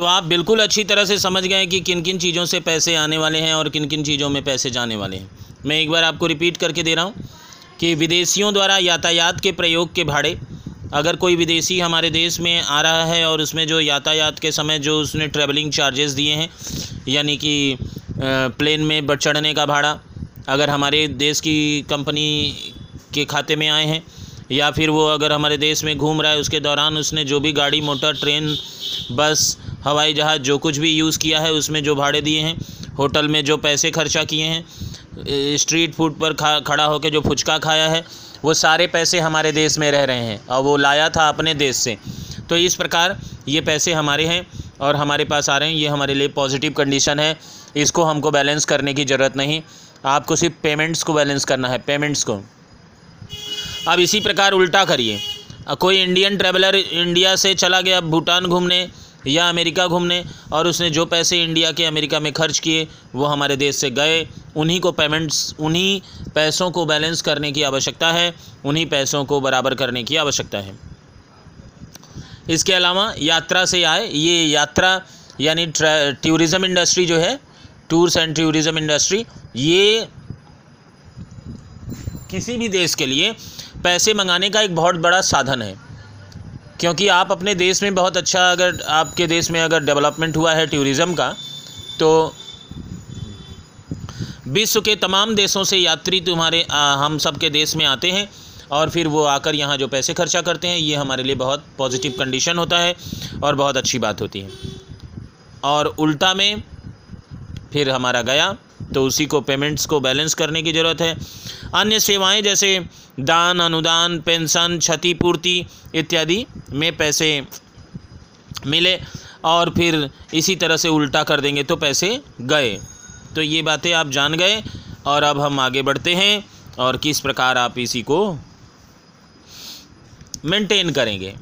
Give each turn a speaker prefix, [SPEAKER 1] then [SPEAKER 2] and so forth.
[SPEAKER 1] तो आप बिल्कुल अच्छी तरह से समझ गए कि किन किन चीज़ों से पैसे आने वाले हैं और किन किन चीज़ों में पैसे जाने वाले हैं। मैं एक बार आपको रिपीट करके दे रहा हूँ कि विदेशियों द्वारा यातायात के प्रयोग के भाड़े, अगर कोई विदेशी हमारे देश में आ रहा है और उसमें जो यातायात के समय जो उसने ट्रैवलिंग चार्जेस दिए हैं, यानी कि प्लेन में चढ़ने का भाड़ा, अगर हमारे देश की कंपनी के खाते में आए हैं, या फिर वो अगर हमारे देश में घूम रहा है, उसके दौरान उसने जो भी गाड़ी मोटर ट्रेन बस हवाई जहाज़ जो कुछ भी यूज़ किया है, उसमें जो भाड़े दिए हैं, होटल में जो पैसे खर्चा किए हैं स्ट्रीट फ़ूड पर खा, खड़ा होकर जो फुचका खाया है, वो सारे पैसे हमारे देश में रह रहे हैं और वो लाया था अपने देश से। तो इस प्रकार ये पैसे हमारे हैं और हमारे पास आ रहे हैं, ये हमारे लिए पॉजिटिव कंडीशन है। इसको हमको बैलेंस करने की ज़रूरत नहीं। आपको सिर्फ़ पेमेंट्स को बैलेंस करना है पेमेंट्स को। अब इसी प्रकार उल्टा करिए। कोई इंडियन ट्रैवलर इंडिया से चला गया, भूटान घूमने या अमेरिका घूमने और उसने जो पैसे इंडिया के, अमेरिका में खर्च किए, वो हमारे देश से गए। उन्हीं को पेमेंट्स उन्हीं पैसों को बैलेंस करने की आवश्यकता है, उन्हीं पैसों को बराबर करने की आवश्यकता है। इसके अलावा यात्रा से आए, ये यात्रा यानी टूरिज़्म इंडस्ट्री जो है टूर्स एंड टूरिज़्म इंडस्ट्री ये किसी भी देश के लिए पैसे मंगाने का एक बहुत बड़ा साधन है। क्योंकि आप अपने देश में बहुत अच्छा अगर आपके देश में अगर डेवलपमेंट हुआ है टूरिज़्म का तो विश्व के तमाम देशों से यात्री तुम्हारे आ, हम सब के देश में आते हैं और फिर वो आकर यहाँ जो पैसे खर्चा करते हैं ये हमारे लिए बहुत पॉजिटिव कंडीशन होता है और बहुत अच्छी बात होती है। और उल्टा में फिर हमारा गया। तो उसी को पेमेंट्स को बैलेंस करने की ज़रूरत है। अन्य सेवाएँ जैसे दान, अनुदान, पेंशन, क्षतिपूर्ति इत्यादि में पैसे मिले और फिर इसी तरह से उल्टा कर देंगे तो पैसे गए। तो ये बातें आप जान गए और अब हम आगे बढ़ते हैं और किस प्रकार आप इसी को मेंटेन करेंगे।